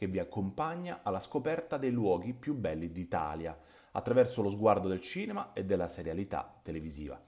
che vi accompagna alla scoperta dei luoghi più belli d'Italia attraverso lo sguardo del cinema e della serialità televisiva.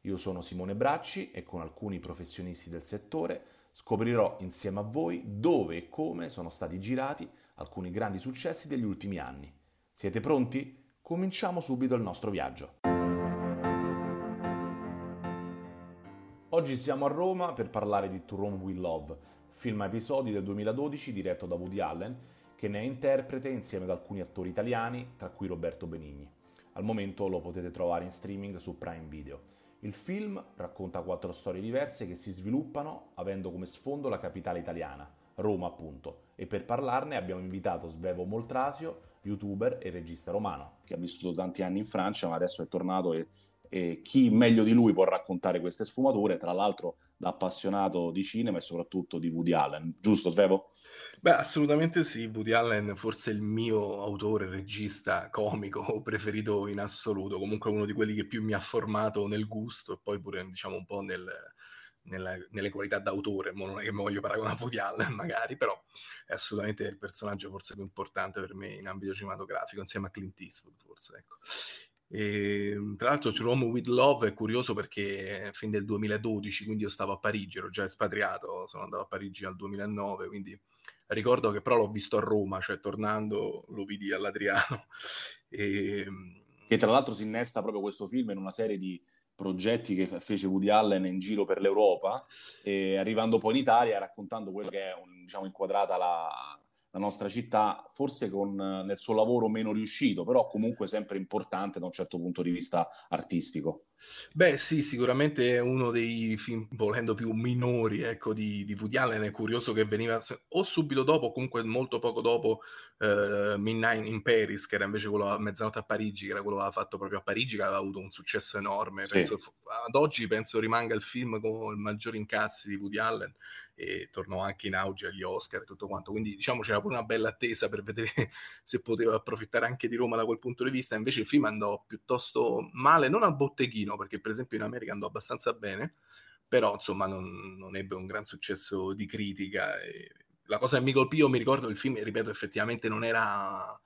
Io sono Simone Bracci e con alcuni professionisti del settore scoprirò insieme a voi dove e come sono stati girati alcuni grandi successi degli ultimi anni. Siete pronti? Cominciamo subito il nostro viaggio. Oggi siamo a Roma per parlare di To Rome We Love, film a episodi del 2012 diretto da Woody Allen, che ne è interprete insieme ad alcuni attori italiani, tra cui Roberto Benigni. Al momento lo potete trovare in streaming su Prime Video. Il film racconta quattro storie diverse che si sviluppano avendo come sfondo la capitale italiana, Roma appunto, e per parlarne abbiamo invitato Svevo Moltrasio, youtuber e regista romano. Che ha vissuto tanti anni in Francia ma adesso è tornato e e chi meglio di lui può raccontare queste sfumature, tra l'altro da appassionato di cinema e soprattutto di Woody Allen, giusto Svevo? Beh, assolutamente sì, Woody Allen forse il mio autore, regista, comico preferito in assoluto, comunque uno di quelli che più mi ha formato nel gusto e poi pure diciamo un po' nel, nella, nelle qualità d'autore, non è che mi voglio paragonare a Woody Allen magari, però è assolutamente il personaggio forse più importante per me in ambito cinematografico, insieme a Clint Eastwood forse, ecco. E, ehm, tra l'altro, Rome with Love è curioso perché è fin del 2012, quindi io stavo a Parigi, ero già espatriato, sono andato a Parigi nel 2009, quindi ricordo che però l'ho visto a Roma, cioè tornando lo vidi all'Adriano. E, ehm, che tra l'altro si innesta proprio questo film in una serie di progetti che fece Woody Allen in giro per l'Europa, arrivando poi in Italia raccontando quello che è un, diciamo, inquadrata la, la nostra città, forse con, nel suo lavoro meno riuscito, però comunque sempre importante da un certo punto di vista artistico. Beh, sì, sicuramente è uno dei film, volendo più minori, ecco, di, di Woody Allen. È curioso che veniva o subito dopo, o comunque molto poco dopo, uh, Midnight in Paris, che era invece quello a Mezzanotte a Parigi, che era quello che aveva fatto proprio a Parigi, che aveva avuto un successo enorme. Sì. Penso, ad oggi penso rimanga il film con il maggior incassi di Woody Allen e tornò anche in auge agli Oscar e tutto quanto. Quindi diciamo c'era pure una bella attesa per vedere se poteva approfittare anche di Roma da quel punto di vista. Invece il film andò piuttosto male, non al botteghino, perché per esempio in America andò abbastanza bene, però insomma non, non ebbe un gran successo di critica. E la cosa che mi colpì, io mi ricordo il film, ripeto, effettivamente non era...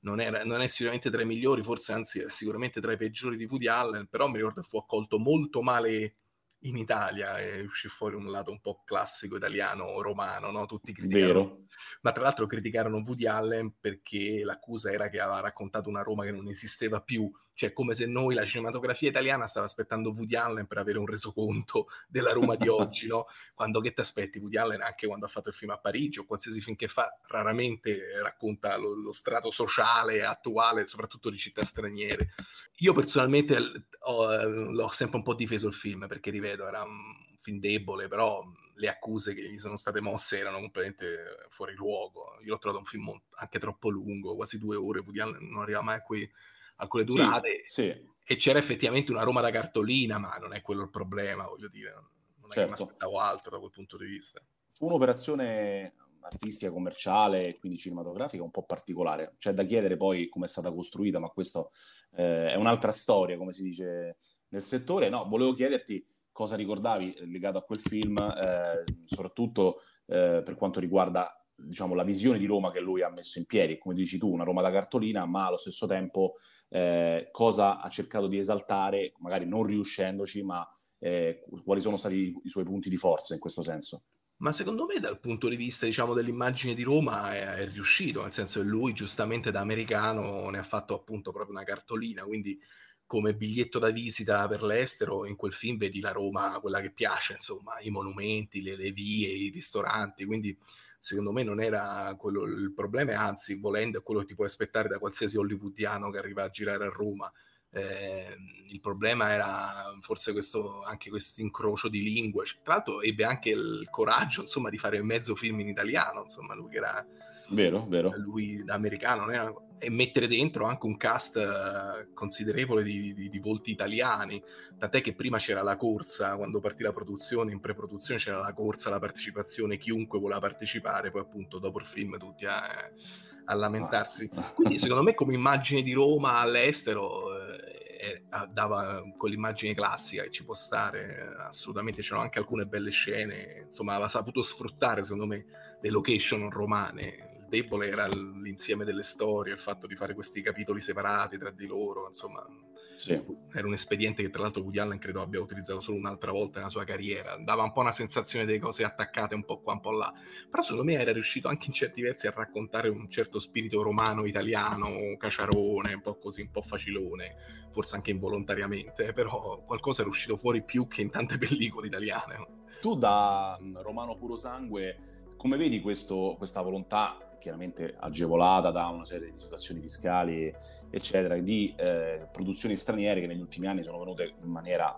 Non, era, non, è sicuramente tra i migliori, forse anzi è sicuramente tra i peggiori di Woody Allen, però mi ricordo che fu accolto molto male in Italia e uscì fuori un lato un po' classico italiano, romano, no? Tutti criticarono. Vero. Ma tra l'altro criticarono Woody Allen perché l'accusa era che aveva raccontato una Roma che non esisteva più, cioè come se noi, la cinematografia italiana, stava aspettando Woody Allen per avere un resoconto della Roma di oggi, no? Quando che ti aspetti? Woody Allen anche quando ha fatto il film a Parigi o qualsiasi film che fa, raramente racconta lo, lo strato sociale attuale, soprattutto di città straniere. Io personalmente ho, l'ho sempre un po' difeso il film perché rivedo, era un film debole, però le accuse che gli sono state mosse erano completamente fuori luogo. Io l'ho trovato un film anche troppo lungo, quasi due ore, non arriva mai a, quei, a quelle durate. Sì, sì. E c'era effettivamente una Roma da cartolina, ma non è quello il problema, voglio dire, non è certo. che mi certo. aspettavo altro da quel punto di vista. Fu un'operazione artistica, commerciale e quindi cinematografica un po' particolare. C'è da chiedere poi come è stata costruita, ma questo eh, è un'altra storia, come si dice nel settore. No, volevo chiederti cosa ricordavi legato a quel film, eh, soprattutto eh, per quanto riguarda diciamo, la visione di Roma che lui ha messo in piedi, come dici tu, una Roma da cartolina, ma allo stesso tempo eh, cosa ha cercato di esaltare, magari non riuscendoci, ma eh, quali sono stati i suoi punti di forza in questo senso? Ma secondo me dal punto di vista, diciamo, dell'immagine di Roma è, è, riuscito, nel senso che lui giustamente da americano ne ha fatto appunto proprio una cartolina, quindi come biglietto da visita per l'estero in quel film vedi la Roma, quella che piace, insomma, i monumenti, le, le vie, i ristoranti, quindi secondo me non era quello il problema, anzi, volendo è quello che ti puoi aspettare da qualsiasi hollywoodiano che arriva a girare a Roma, eh, il problema era forse questo, anche questo incrocio di lingue. Tra l'altro ebbe anche il coraggio insomma, di fare mezzo film in italiano, insomma, lui che era Vero, vero. Lui da americano, no? e mettere dentro anche un cast uh, considerevole di, di, di, volti italiani. Tant'è che prima c'era la corsa, quando partì la produzione, in pre-produzione c'era la corsa, la partecipazione, chiunque voleva partecipare, poi appunto dopo il film tutti a, a lamentarsi. Quindi secondo me come immagine di Roma all'estero eh, dava quell'immagine classica che ci può stare, assolutamente c'erano anche alcune belle scene, insomma aveva saputo sfruttare secondo me le location romane debole era l'insieme delle storie, il fatto di fare questi capitoli separati tra di loro, insomma, sì. era un espediente che tra l'altro Woody Allen credo abbia utilizzato solo un'altra volta nella sua carriera, dava un po' una sensazione delle cose attaccate un po' qua, un po' là, però secondo me era riuscito anche in certi versi a raccontare un certo spirito romano, italiano, caciarone, un po' così, un po' facilone, forse anche involontariamente, però qualcosa è uscito fuori più che in tante pellicole italiane. Tu da romano puro sangue come vedi questo, questa volontà chiaramente agevolata da una serie di situazioni fiscali, eccetera, di eh, produzioni straniere che negli ultimi anni sono venute in maniera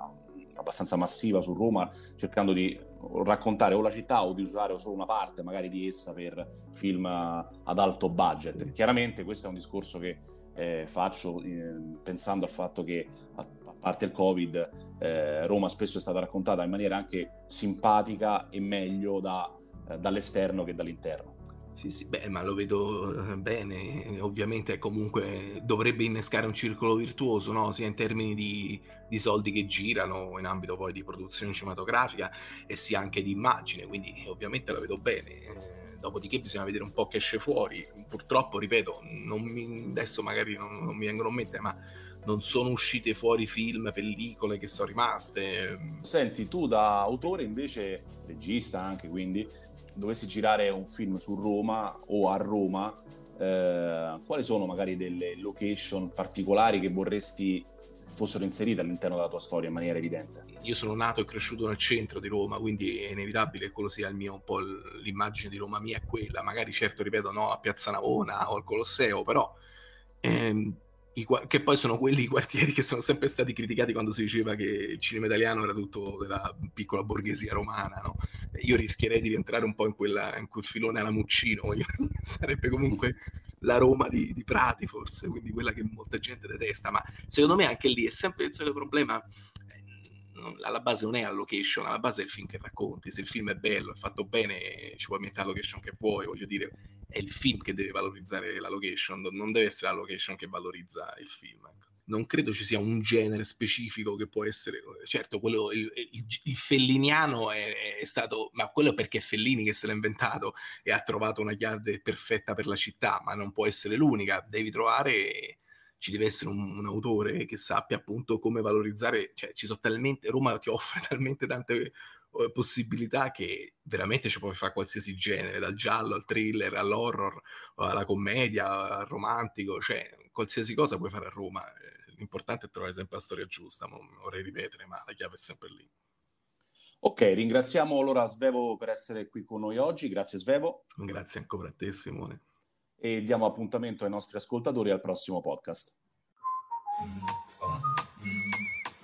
abbastanza massiva su Roma, cercando di raccontare o la città o di usare solo una parte magari di essa per film ad alto budget. Chiaramente questo è un discorso che eh, faccio eh, pensando al fatto che a, a parte il Covid, eh, Roma spesso è stata raccontata in maniera anche simpatica e meglio da, eh, dall'esterno che dall'interno. Sì, sì, beh, ma lo vedo eh, bene, ovviamente comunque dovrebbe innescare un circolo virtuoso, no? sia in termini di, di, soldi che girano in ambito poi di produzione cinematografica e sia anche di immagine, quindi ovviamente lo vedo bene. Eh, dopodiché bisogna vedere un po' che esce fuori. Purtroppo, ripeto, mi, adesso magari non, non mi vengono in mente, ma non sono uscite fuori film, pellicole che sono rimaste. Senti, tu da autore invece, regista anche quindi, dovessi girare un film su Roma o a Roma, eh, quali sono magari delle location particolari che vorresti fossero inserite all'interno della tua storia in maniera evidente? Io sono nato e cresciuto nel centro di Roma, quindi è inevitabile che quello sia il mio, un po' l'immagine di Roma mia è quella. Magari certo, ripeto, no a Piazza Navona o al Colosseo, però ehm, che poi sono quelli quartieri che sono sempre stati criticati quando si diceva che il cinema italiano era tutto della piccola borghesia romana, no? Io rischierei di rientrare un po' in, quella, in quel filone alla Muccino, sarebbe comunque la Roma di, di, Prati forse, quindi quella che molta gente detesta, ma secondo me anche lì è sempre il solito problema, eh, alla base non è la location, alla base è il film che racconti, se il film è bello, è fatto bene, ci puoi mettere la location che vuoi, voglio dire, è il film che deve valorizzare la location, non deve essere la location che valorizza il film. Ecco. Non credo ci sia un genere specifico che può essere, certo, quello, il, il, il felliniano è, è, stato, ma quello perché è Fellini che se l'ha inventato e ha trovato una chiave perfetta per la città, ma non può essere l'unica, devi trovare ci deve essere un, un, autore che sappia appunto come valorizzare, cioè ci sono talmente, Roma ti offre talmente tante possibilità che veramente ci puoi fare qualsiasi genere, dal giallo al thriller, all'horror, alla commedia, al romantico, cioè qualsiasi cosa puoi fare a Roma. Eh, l'importante è trovare sempre la storia giusta, non vorrei ripetere, ma la chiave è sempre lì. Ok, ringraziamo allora Svevo per essere qui con noi oggi, grazie Svevo. Grazie ancora a te Simone. E diamo appuntamento ai nostri ascoltatori al prossimo podcast.